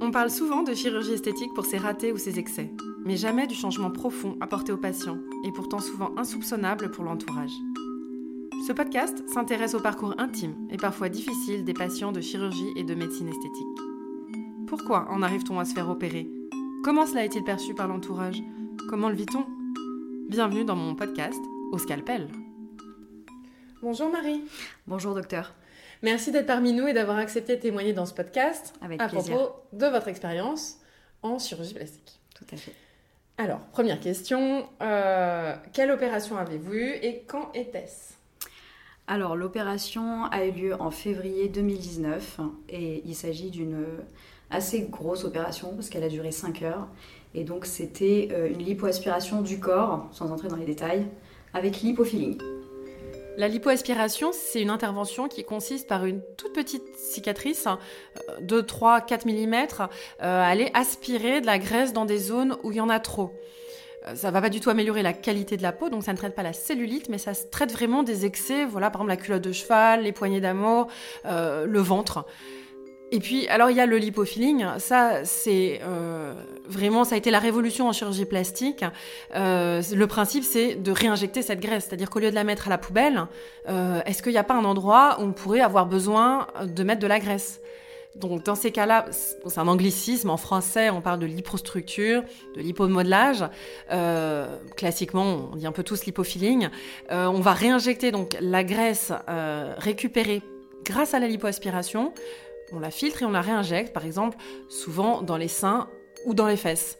On parle souvent de chirurgie esthétique pour ses ratés ou ses excès, mais jamais du changement profond apporté aux patients, et pourtant souvent insoupçonnable pour l'entourage. Ce podcast s'intéresse au parcours intime et parfois difficile des patients de chirurgie et de médecine esthétique. Pourquoi en arrive-t-on à se faire opérer? Comment cela est-il perçu par l'entourage? Comment le vit-on? Bienvenue dans mon podcast Au scalpel. Bonjour Marie. Bonjour docteur. Merci d'être parmi nous et d'avoir accepté de témoigner dans ce podcast Avec à plaisir. propos de votre expérience en chirurgie plastique. Tout à fait. Alors, première question, euh, quelle opération avez-vous eue et quand était-ce? Alors l'opération a eu lieu en février 2019 et il s'agit d'une assez grosse opération parce qu'elle a duré 5 heures. Et donc c'était euh, une lipoaspiration du corps, sans entrer dans les détails, avec lipofilling. La lipoaspiration, c'est une intervention qui consiste par une toute petite cicatrice euh, de 3-4 mm à aller aspirer de la graisse dans des zones où il y en a trop. Euh, Ça va pas du tout améliorer la qualité de la peau, donc ça ne traite pas la cellulite, mais ça traite vraiment des excès, voilà, par exemple la culotte de cheval, les poignées d'amour, euh, le ventre. Et puis, alors il y a le lipofilling, ça c'est euh, vraiment, ça a été la révolution en chirurgie plastique. Euh, le principe c'est de réinjecter cette graisse, c'est-à-dire qu'au lieu de la mettre à la poubelle, euh, est-ce qu'il n'y a pas un endroit où on pourrait avoir besoin de mettre de la graisse? Donc dans ces cas-là, c'est un anglicisme. En français, on parle de lipostructure, de lipomodelage. Euh, classiquement, on dit un peu tous lipofilling. Euh, on va réinjecter donc la graisse euh, récupérée grâce à la lipoaspiration. On la filtre et on la réinjecte, par exemple, souvent dans les seins ou dans les fesses.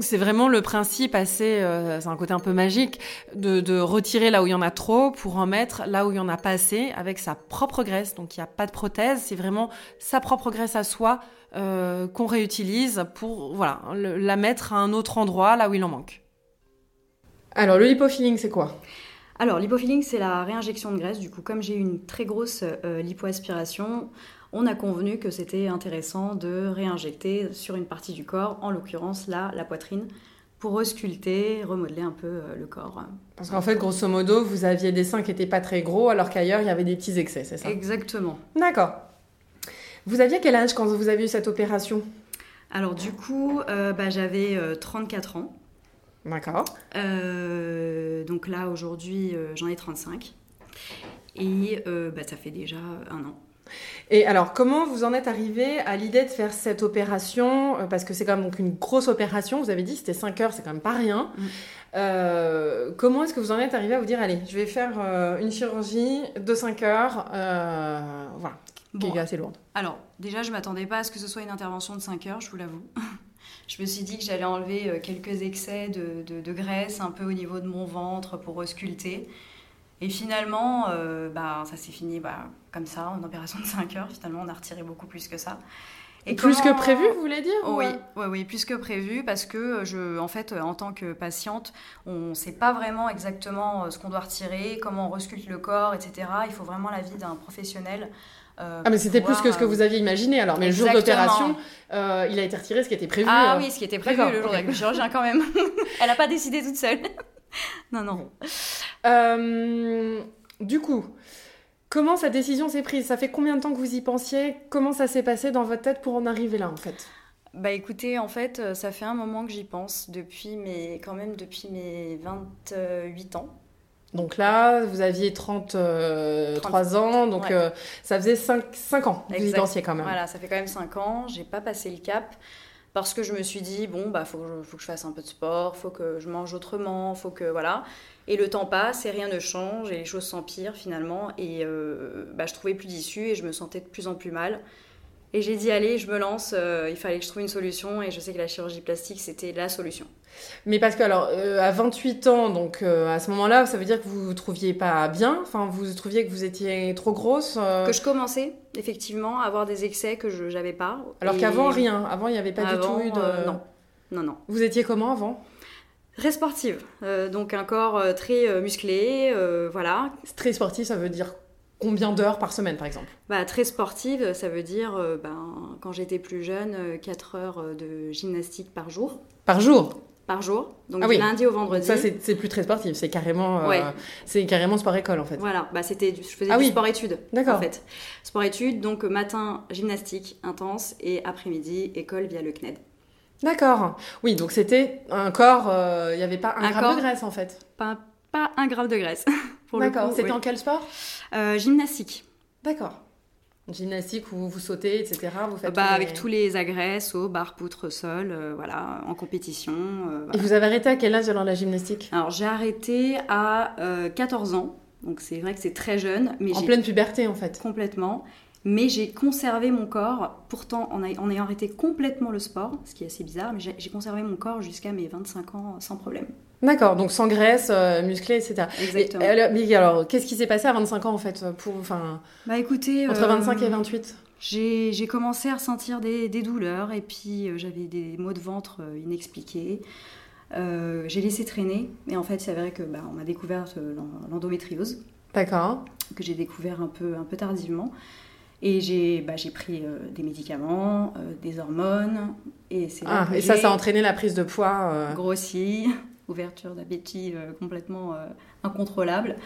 C'est vraiment le principe assez, euh, c'est un côté un peu magique, de, de retirer là où il y en a trop pour en mettre là où il y en a pas assez avec sa propre graisse. Donc il n'y a pas de prothèse, c'est vraiment sa propre graisse à soi euh, qu'on réutilise pour voilà le- la mettre à un autre endroit là où il en manque. Alors le lipofilling c'est quoi? Alors lipofilling c'est la réinjection de graisse. Du coup comme j'ai eu une très grosse euh, lipoaspiration, on a convenu que c'était intéressant de réinjecter sur une partie du corps, en l'occurrence là la poitrine, pour resculpter, remodeler un peu euh, le corps. Parce qu'en fait grosso modo vous aviez des seins qui étaient pas très gros alors qu'ailleurs il y avait des petits excès, c'est ça? Exactement. D'accord. Vous aviez quel âge quand vous avez eu cette opération? Alors du coup, euh, bah, j'avais euh, 34 ans. D'accord. Euh, donc là, aujourd'hui, euh, j'en ai 35. Et euh, bah, ça fait déjà un an. Et alors, comment vous en êtes arrivé à l'idée de faire cette opération Euh, Parce que c'est quand même donc une grosse opération. Vous avez dit c'était 5 heures, c'est quand même pas rien. Mm. Euh, comment est-ce que vous en êtes arrivé à vous dire allez, je vais faire euh, une chirurgie de 5 heures, euh, voilà, qui est assez lourde. alors déjà, je m'attendais pas à ce que ce soit une intervention de 5 heures, je vous l'avoue. je me suis dit que j'allais enlever quelques excès de, de- de graisse un peu au niveau de mon ventre pour resculpter. Et finalement, euh, bah, ça s'est fini bah, comme ça, en opération de 5 heures. Finalement, on a retiré beaucoup plus que ça. Et Plus comment- que prévu, vous voulez dire Oui, euh oui, oui, plus que prévu, parce que je, en fait, en tant que patiente, on ne sait pas vraiment exactement euh, ce qu'on doit retirer, comment on resculpte le corps, etc. Il faut vraiment l'avis d'un professionnel. euh, Ah mais c'était plus que ce que vous aviez imaginé alors. Mais le jour d'opération, euh, il a été retiré ce qui était prévu. Ah euh. oui, ce qui était prévu le jour avec le chirurgien quand même. Elle n'a pas décidé toute seule. non, non. Euh, du coup, comment cette décision s'est prise? Ça fait combien de temps que vous y pensiez? Comment ça s'est passé dans votre tête pour en arriver là en fait? Bah écoutez, en fait, euh, ça fait un moment que j'y pense, depuis mes, quand même depuis mes 28 ans. Donc là, vous aviez 33 ans, donc ouais. euh, ça faisait 5, ans que vous y pensiez quand même. Voilà, ça fait quand même 5 ans, j'ai pas passé le cap parce que je me suis dit bon bah faut faut que je fasse un peu de sport, faut que je mange autrement, faut que voilà. Et le temps passe et rien ne change et les choses s'empirent finalement et euh, bah, je trouvais plus d'issue et je me sentais de plus en plus mal. Et j'ai dit allez, je me lance, euh, il fallait que je trouve une solution et je sais que la chirurgie plastique c'était la solution. Mais parce que alors, euh, à 28 ans, donc euh, à ce moment-là, ça veut dire que vous vous trouviez pas bien, enfin vous trouviez que vous étiez trop grosse, euh, Que je commençais effectivement à avoir des excès que je n'avais pas. alors Et qu'avant rien, avant il n'y avait pas avant, du tout eu de... non, non, non. Vous étiez comment avant? Très sportive, donc un corps très musclé, voilà. Très sportif, ça veut dire combien d'heures par semaine par exemple? Bah, très sportive, ça veut dire, euh, ben, quand j'étais plus jeune, 4 heures euh, de gymnastique par jour. Par jour? Par jour, donc Ah du oui. lundi au vendredi. Ça, c'est plus très sportif. C'est carrément, euh, Ouais. c'est carrément sport-école, en fait. Voilà, bah c'était, du- je faisais Ah du oui. sport-études. D'accord. En fait, sport-études, donc euh, matin gymnastique intense et après-midi école via le CNED. D'accord. Oui, donc c'était un corps, euh, il n'y avait pas un, Un gramme corps. de graisse, en fait. Pas, pas un gramme de graisse. D'accord. C'était en quel sport? Euh, gymnastique. D'accord. Gymnastique où vous sautez, etc. Vous faites Bah, les- avec tous les agrès, sauts, barres, poutres, sol, euh, voilà, en compétition. euh, Et vous avez arrêté à quel âge alors la gymnastique? Alors j'ai arrêté à euh, 14 ans, donc c'est vrai que c'est très jeune, mais En pleine puberté, en fait. complètement. Mais j'ai conservé mon corps, pourtant en, a- en ayant arrêté complètement le sport, ce qui est assez bizarre, mais j'ai conservé mon corps jusqu'à mes 25 ans sans problème. D'accord. Donc sans graisse, euh, musclé, etc. Exactement. Et, alors, mais alors, qu'est-ce qui s'est passé à 25 ans, en fait pour, enfin, Bah écoutez, Entre euh, 25 et 28 j'ai j'ai commencé à ressentir des, des douleurs et puis euh, j'avais des maux de ventre euh, inexpliqués. Euh, j'ai laissé traîner, mais en fait, c'est vrai que bah, on m'a découvert euh, l'en- l'endométriose. D'accord. que j'ai découvert un peu, un peu tardivement. Et j'ai bah, pris euh, des médicaments, euh, des hormones. Et là Ah, et ça, ça a entraîné la prise de poids. euh, grossi, ouverture d'appétit euh, complètement incontrôlable.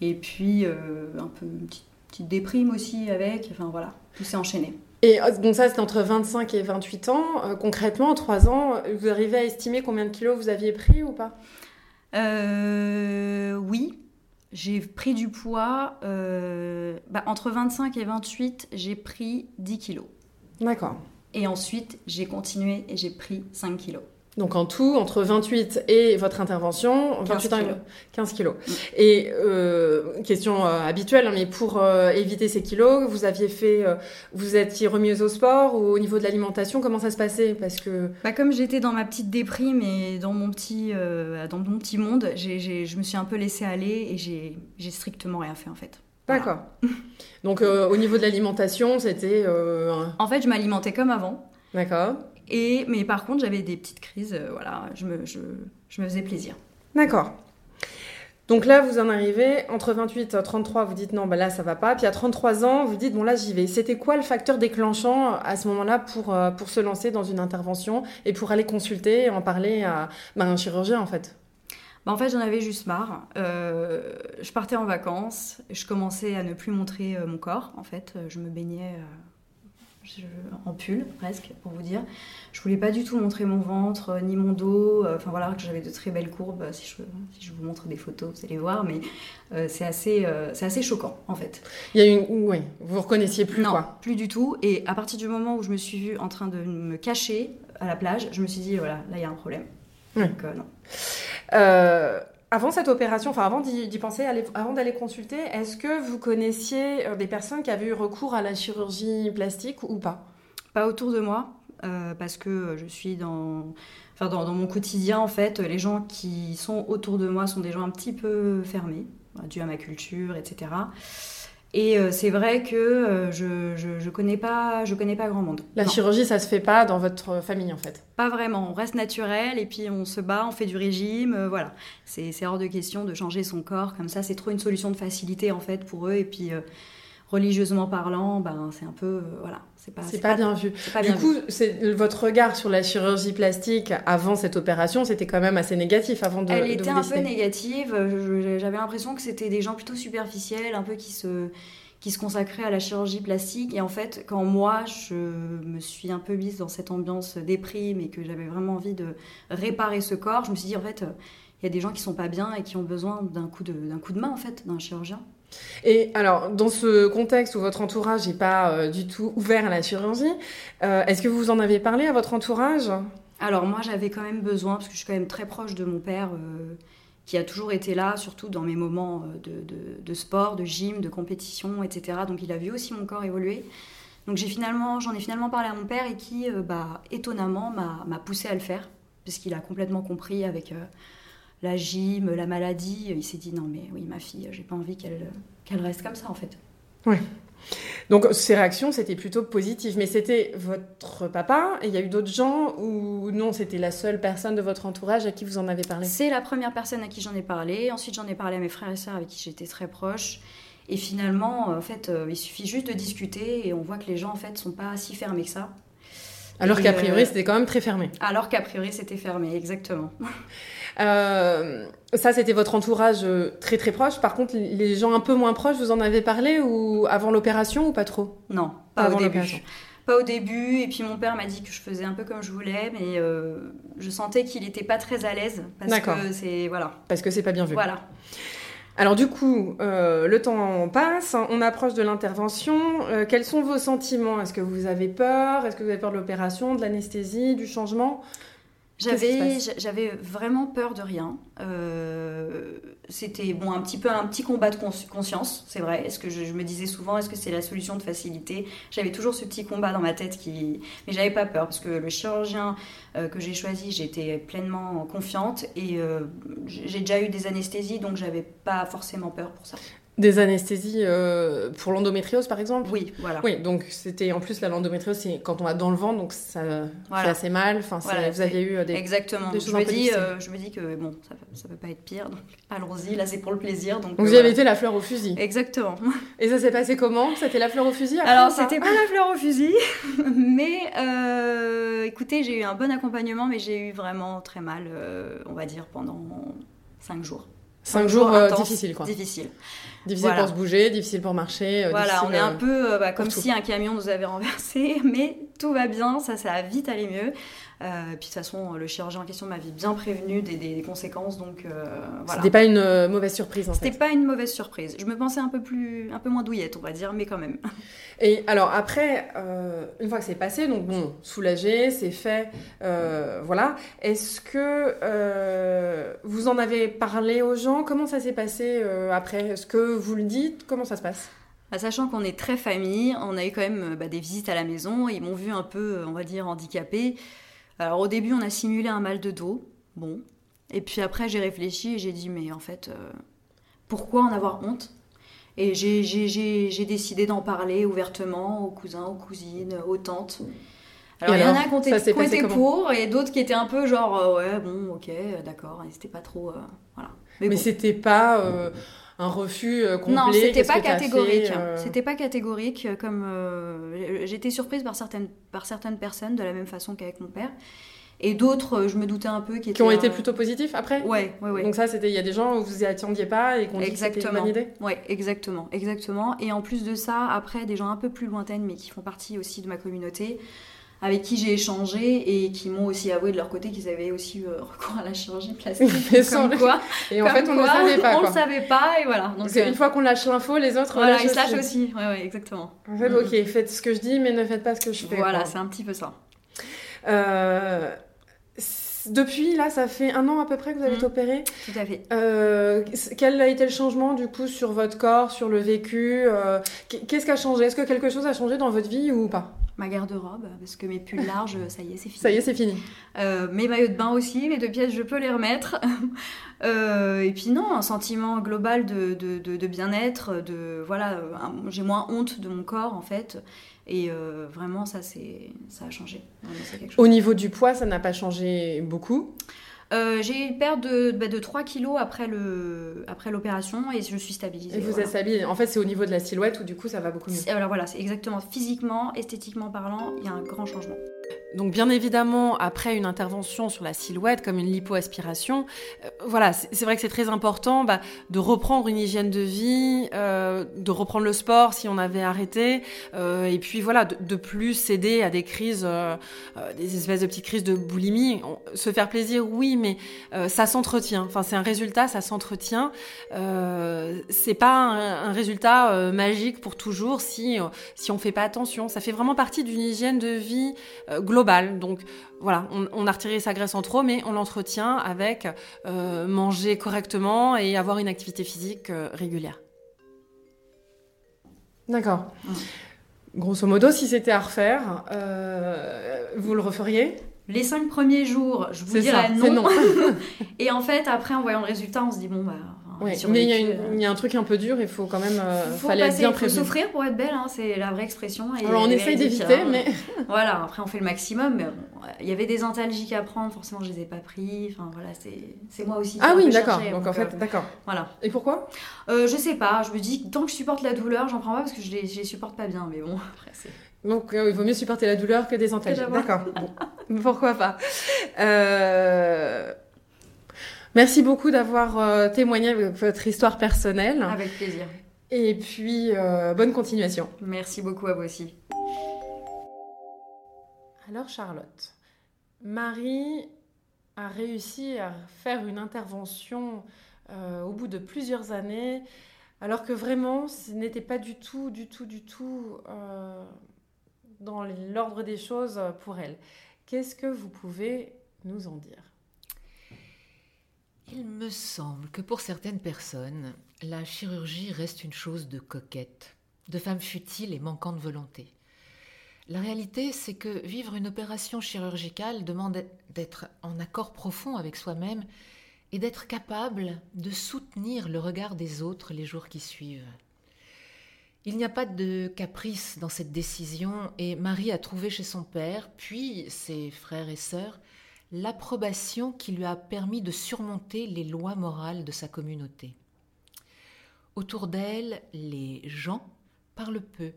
Et puis un peu une petite, petite déprime aussi avec. Enfin voilà, tout s'est enchaîné. Et euh, donc ça, c'était entre 25 et 28 ans. Concrètement, en 3 ans, vous arrivez à estimer combien de kilos vous aviez pris ou pas? Oui, j'ai pris du poids. euh, bah, entre 25 et 28, j'ai pris 10 kilos. D'accord. Et ensuite, j'ai continué et j'ai pris 5 kilos. Donc en tout, entre 28 et votre intervention, 28 ans- kilos. 15 kilos. Mm. Et euh, question euh, habituelle, hein, mais pour euh, éviter ces kilos, vous aviez fait, vous étiez remise au sport ou au niveau de l'alimentation, comment ça se passait? Parce que Bah, comme j'étais dans ma petite déprime et dans mon petit, dans mon petit monde, je me suis un peu laissée aller et j'ai strictement rien fait en fait. Voilà. d'accord. Donc euh, au niveau de l'alimentation, c'était En fait, je m'alimentais comme avant. d'accord, Et, mais par contre, j'avais des petites crises. euh, voilà, je me, je, je me faisais plaisir. d'accord. Donc là, vous en arrivez entre 28 et 33, vous dites non, bah là ça va pas. Puis à 33 ans, vous dites bon là j'y vais. C'était quoi le facteur déclenchant à ce moment-là pour, euh, pour se lancer dans une intervention et pour aller consulter et en parler à bah, un chirurgien en fait? Bah, en fait, j'en avais juste marre. Euh, je partais en vacances, je commençais à ne plus montrer euh, mon corps. En fait, Euh, je me baignais euh, je- en pull, presque, pour vous dire. Je voulais pas du tout montrer mon ventre, euh, ni mon dos. Euh, Enfin voilà, que j'avais de très belles courbes. Euh, Si je, si je vous montre des photos, vous allez voir. Mais euh, c'est assez, euh, c'est assez choquant, en fait. Il y a une, oui, vous reconnaissiez plus non, quoi. plus du tout. Et à partir du moment où je me suis vue en train de me cacher à la plage, je me suis dit, voilà, là, il y a un problème. Ouais. Donc, euh, non. Avant cette opération, enfin avant d'y penser, avant d'aller consulter, est-ce que vous connaissiez euh, des personnes qui avaient eu recours à la chirurgie plastique ou pas? Pas autour de moi, euh, parce que je suis dans, enfin dans, mon quotidien, en fait, les gens qui sont autour de moi sont des gens un petit peu fermés, dû à ma culture, etc. Et euh, c'est vrai que euh, je, je, je connais pas, je connais pas grand monde. La Non, chirurgie, ça se fait pas dans votre famille en fait. Pas vraiment, on reste naturel et puis on se bat, on fait du régime, euh, voilà. C'est hors de question de changer son corps comme ça, c'est trop une solution de facilité en fait pour eux et puis religieusement parlant, ben c'est un peu, euh, voilà, c'est pas, C'est pas, bien vu. pas Du bien coup, c'est votre regard sur la chirurgie plastique avant cette opération, c'était quand même assez négatif avant de. Elle de était vous un peu négative. Je- J'avais l'impression que c'était des gens plutôt superficiels, un peu qui se, qui se consacraient à la chirurgie plastique. Et en fait, quand moi, je me suis un peu mise dans cette ambiance déprime et que j'avais vraiment envie de réparer ce corps, je me suis dit, en fait, il y a des gens qui sont pas bien et qui ont besoin d'un coup, de, d'un coup de main, en fait, d'un chirurgien. Et alors, dans ce contexte où votre entourage n'est pas euh, du tout ouvert à la chirurgie, euh, est-ce que vous en avez parlé à votre entourage? Alors moi j'avais quand même besoin, parce que je suis quand même très proche de mon père, euh, qui a toujours été là, surtout dans mes moments de, de- sport, de gym, de compétition, etc. Donc il a vu aussi mon corps évoluer. Donc j'ai finalement, j'en ai finalement parlé à mon père et qui, bah, étonnamment, m'a poussé à le faire, puisqu'il a complètement compris avec la gym, la maladie. Il s'est dit non mais oui ma fille, j'ai pas envie qu'elle qu'elle reste comme ça en fait. Donc, ces réactions, c'était plutôt positif. Mais c'était votre papa et il y a eu d'autres gens ou non, c'était la seule personne de votre entourage à qui vous en avez parlé? C'est la première personne à qui j'en ai parlé. Ensuite, j'en ai parlé à mes frères et sœurs avec qui j'étais très proche. Et finalement, en fait, euh, il suffit juste de discuter et on voit que les gens, en fait, sont pas si fermés que ça. Alors qu'a priori, c'était quand même très fermé. Alors qu'a priori, c'était fermé, exactement. Euh, ça, c'était votre entourage euh, très très proche. Par contre, les gens un peu moins proches, vous en avez parlé ou avant l'opération ou pas trop? Non, pas, au début. Pas au début. Et puis mon père m'a dit que je faisais un peu comme je voulais, mais euh, je sentais qu'il n'était pas très à l'aise parce que c'est voilà. Parce que c'est pas bien vu. Voilà. Alors du coup, le temps passe, on approche de l'intervention. quels sont vos sentiments? Est-ce que vous avez peur? Est-ce que vous avez peur de l'opération, de l'anesthésie, du changement? J'avais, j'avais vraiment peur de rien. Euh, c'était bon, un petit peu un petit combat de conscience, c'est vrai. Est-ce que je, me disais souvent, est-ce que c'est la solution de facilité? J'avais toujours ce petit combat dans ma tête qui, mais j'avais pas peur parce que le chirurgien euh, que j'ai choisi, j'étais pleinement confiante et euh, j'ai déjà eu des anesthésies, donc j'avais pas forcément peur pour ça. Des anesthésies euh, pour l'endométriose, par exemple Oui, voilà. Oui, donc c'était en plus la l'endométriose, c'est quand on va dans le ventre, donc ça fait assez mal. Enfin, vous aviez eu euh, des exactement. Des je me dis, euh, je me dis que bon, ça, ça peut pas être pire. Donc allons-y, là c'est pour le plaisir. Donc, vous y avez été la fleur au fusil. Exactement. Et ça s'est passé comment? C'était la fleur au fusil Alors c'était pas la fleur au fusil, mais écoutez, j'ai eu un bon accompagnement, mais j'ai eu vraiment très mal, on va dire pendant cinq jours. Cinq jours, jours difficiles, quoi. Difficiles. Difficile pour se bouger, difficile pour marcher. Euh, voilà, on est un euh, peu euh, bah, comme si un camion nous avait renversé, mais tout va bien, ça, ça a vite allé mieux. Euh, puis de toute façon, le chirurgien en question m'avait bien prévenu des, conséquences, donc euh, voilà. C'était pas une euh, mauvaise surprise en fait. C'était pas une mauvaise surprise. Je me pensais un peu plus, un peu moins douillette, on va dire, mais quand même. Et alors après, une fois que c'est passé, donc bon, soulagé, c'est fait, voilà. Est-ce que vous en avez parlé aux gens? Comment ça s'est passé après? Est-ce que vous le dites? Comment ça se passe? Bah, sachant qu'on est très famille, on a eu quand même bah, des visites à la maison, ils m'ont vu un peu, on va dire, handicapée. Alors au début, on a simulé un mal de dos. Bon. Et puis après, j'ai réfléchi et j'ai dit, mais en fait, euh, pourquoi en avoir honte? Et j'ai décidé d'en parler ouvertement aux cousins, aux cousines, aux tantes. Alors, il y en a qui ont été pour et d'autres qui étaient un peu genre, euh, ouais, bon, ok, d'accord. Et c'était pas trop. Euh, voilà. Mais, c'était pas un refus complet Non, c'était pas catégorique. C'était pas catégorique. Comme j'étais surprise par certaines par certaines personnes de la même façon qu'avec mon père. Et d'autres, je me doutais un peu qui, qui ont été plutôt positifs après? Ouais, ouais, ouais. Donc ça, c'était il y a des gens où vous y attendiez pas et qu'on dit que c'était une bonne idée? Ouais, exactement, exactement. Et en plus de ça, après des gens un peu plus lointaines, mais qui font partie aussi de ma communauté, avec qui j'ai échangé et qui m'ont aussi avoué de leur côté qu'ils avaient aussi eu euh, recours à la chirurgie plastique. comme quoi, et en fait, on ne le savait pas. On ne le savait pas et voilà. Donc une euh, fois qu'on lâche l'info, les autres voilà, ils se lâchent aussi. Ouais, ouais, exactement. En fait, ok, faites ce que je dis, mais ne faites pas ce que je fais. Voilà, c'est un petit peu ça. Euh, depuis, là, ça fait un an à peu près que vous avez mmh. été opéré. Tout à fait. Euh, quel a été le changement, du coup, sur votre corps, sur le vécu euh, Qu'est-ce qui a changé? Est-ce que quelque chose a changé dans votre vie ou pas? Ma garde-robe, parce que mes pulls larges, ça y est, c'est fini. Ça y est, c'est fini. Euh, mes maillots de bain aussi, mes deux pièces, je peux les remettre. et puis non, un sentiment global de, de, de bien-être, de voilà, j'ai moins honte de mon corps en fait. Et euh, vraiment, ça, ça a changé. Au niveau du poids, ça n'a pas changé beaucoup euh, j'ai eu une perte de, bah, de 3 kilos après l'opération et je suis stabilisée. Et vous êtes stabilisée. En fait, c'est au niveau de la silhouette où du coup ça va beaucoup mieux. Alors voilà, c'est exactement physiquement, esthétiquement parlant, il y a un grand changement. Donc bien évidemment, après une intervention sur la silhouette, comme une lipoaspiration, euh, voilà, c'est vrai que c'est très important bah, de reprendre une hygiène de vie, euh, de reprendre le sport si on avait arrêté, euh, et puis voilà, de, plus céder à des crises, des espèces de petites crises de boulimie. se faire plaisir, oui, mais ça s'entretient. Enfin, c'est un résultat, ça s'entretient. c'est pas un, un résultat magique pour toujours si si on fait pas attention. Ça fait vraiment partie d'une hygiène de vie globale donc voilà, on, a retiré sa graisse en trop, mais on l'entretient avec euh, manger correctement et avoir une activité physique euh, régulière. D'accord. Grosso modo, si c'était à refaire, euh, vous le referiez? Les cinq premiers jours, je vous dirais non. non. et en fait, après, en voyant le résultat, on se dit bon, bah, mais il y, a un truc un peu dur, il faut quand même. Il faut fallait bien faut souffrir pour être belle, hein, c'est la vraie expression. Alors on essaye d'éviter, mais. voilà, après on fait le maximum, mais il y avait des antalgiques à prendre, forcément je les ai pas pris. Enfin voilà, c'est moi aussi. Ah oui, d'accord. Donc, en fait, d'accord. Voilà. Et pourquoi? Je sais pas, je me dis tant que je supporte la douleur, j'en prends pas parce que je les, je les supporte pas bien, mais bon, après c'est. Donc, il vaut mieux supporter la douleur que des antalgiques. D'accord. Pourquoi pas euh... Merci beaucoup d'avoir euh, témoigné avec votre histoire personnelle. Avec plaisir. Et puis, euh, bonne continuation. Merci beaucoup à vous aussi. Alors, Charlotte, Marie a réussi à faire une intervention euh, au bout de plusieurs années, alors que vraiment, ce n'était pas du tout, du tout, du tout dans l'ordre des choses pour elle. Qu'est-ce que vous pouvez nous en dire? Il me semble que pour certaines personnes, la chirurgie reste une chose de coquette, de femme futile et manquant de volonté. La réalité, c'est que vivre une opération chirurgicale demande d'être en accord profond avec soi-même et d'être capable de soutenir le regard des autres les jours qui suivent. Il n'y a pas de caprice dans cette décision et Marie a trouvé chez son père, puis ses frères et sœurs, l'approbation qui lui a permis de surmonter les lois morales de sa communauté. Autour d'elle, les gens parlent peu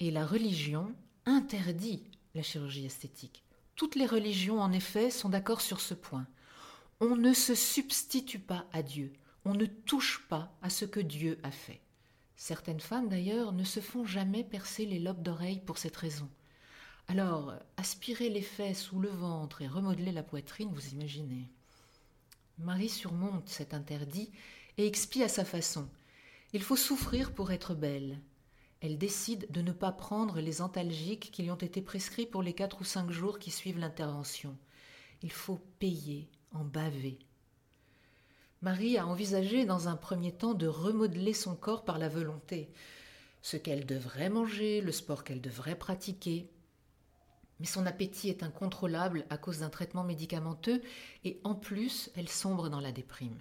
et la religion interdit la chirurgie esthétique. Toutes les religions, en effet, sont d'accord sur ce point. On ne se substitue pas à Dieu, on ne touche pas à ce que Dieu a fait. Certaines femmes, d'ailleurs, ne se font jamais percer les lobes d'oreilles pour cette raison. Alors, aspirer les fesses ou le ventre et remodeler la poitrine, vous imaginez. Marie surmonte cet interdit et expie à sa façon. Il faut souffrir pour être belle. Elle décide de ne pas prendre les antalgiques qui lui ont été prescrits pour les quatre ou cinq jours qui suivent l'intervention. Il faut payer, en baver. Marie a envisagé dans un premier temps de remodeler son corps par la volonté, ce qu'elle devrait manger, le sport qu'elle devrait pratiquer, mais son appétit est incontrôlable à cause d'un traitement médicamenteux et en plus elle sombre dans la déprime.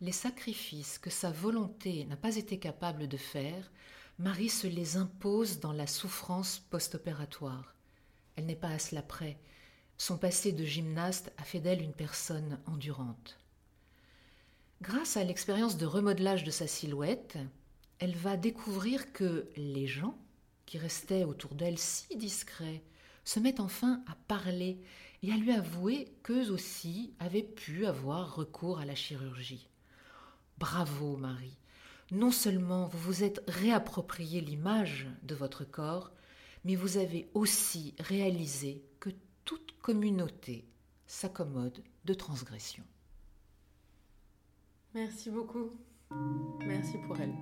Les sacrifices que sa volonté n'a pas été capable de faire, Marie se les impose dans la souffrance post-opératoire. Elle n'est pas à cela près. Son passé de gymnaste a fait d'elle une personne endurante. Grâce à l'expérience de remodelage de sa silhouette, elle va découvrir que les gens, qui restaient autour d'elle si discrets, se mettent enfin à parler et à lui avouer qu'eux aussi avaient pu avoir recours à la chirurgie. Bravo, Marie. Non seulement vous vous êtes réapproprié l'image de votre corps, mais vous avez aussi réalisé que toute communauté s'accommode de transgression. Merci beaucoup. Merci pour elle.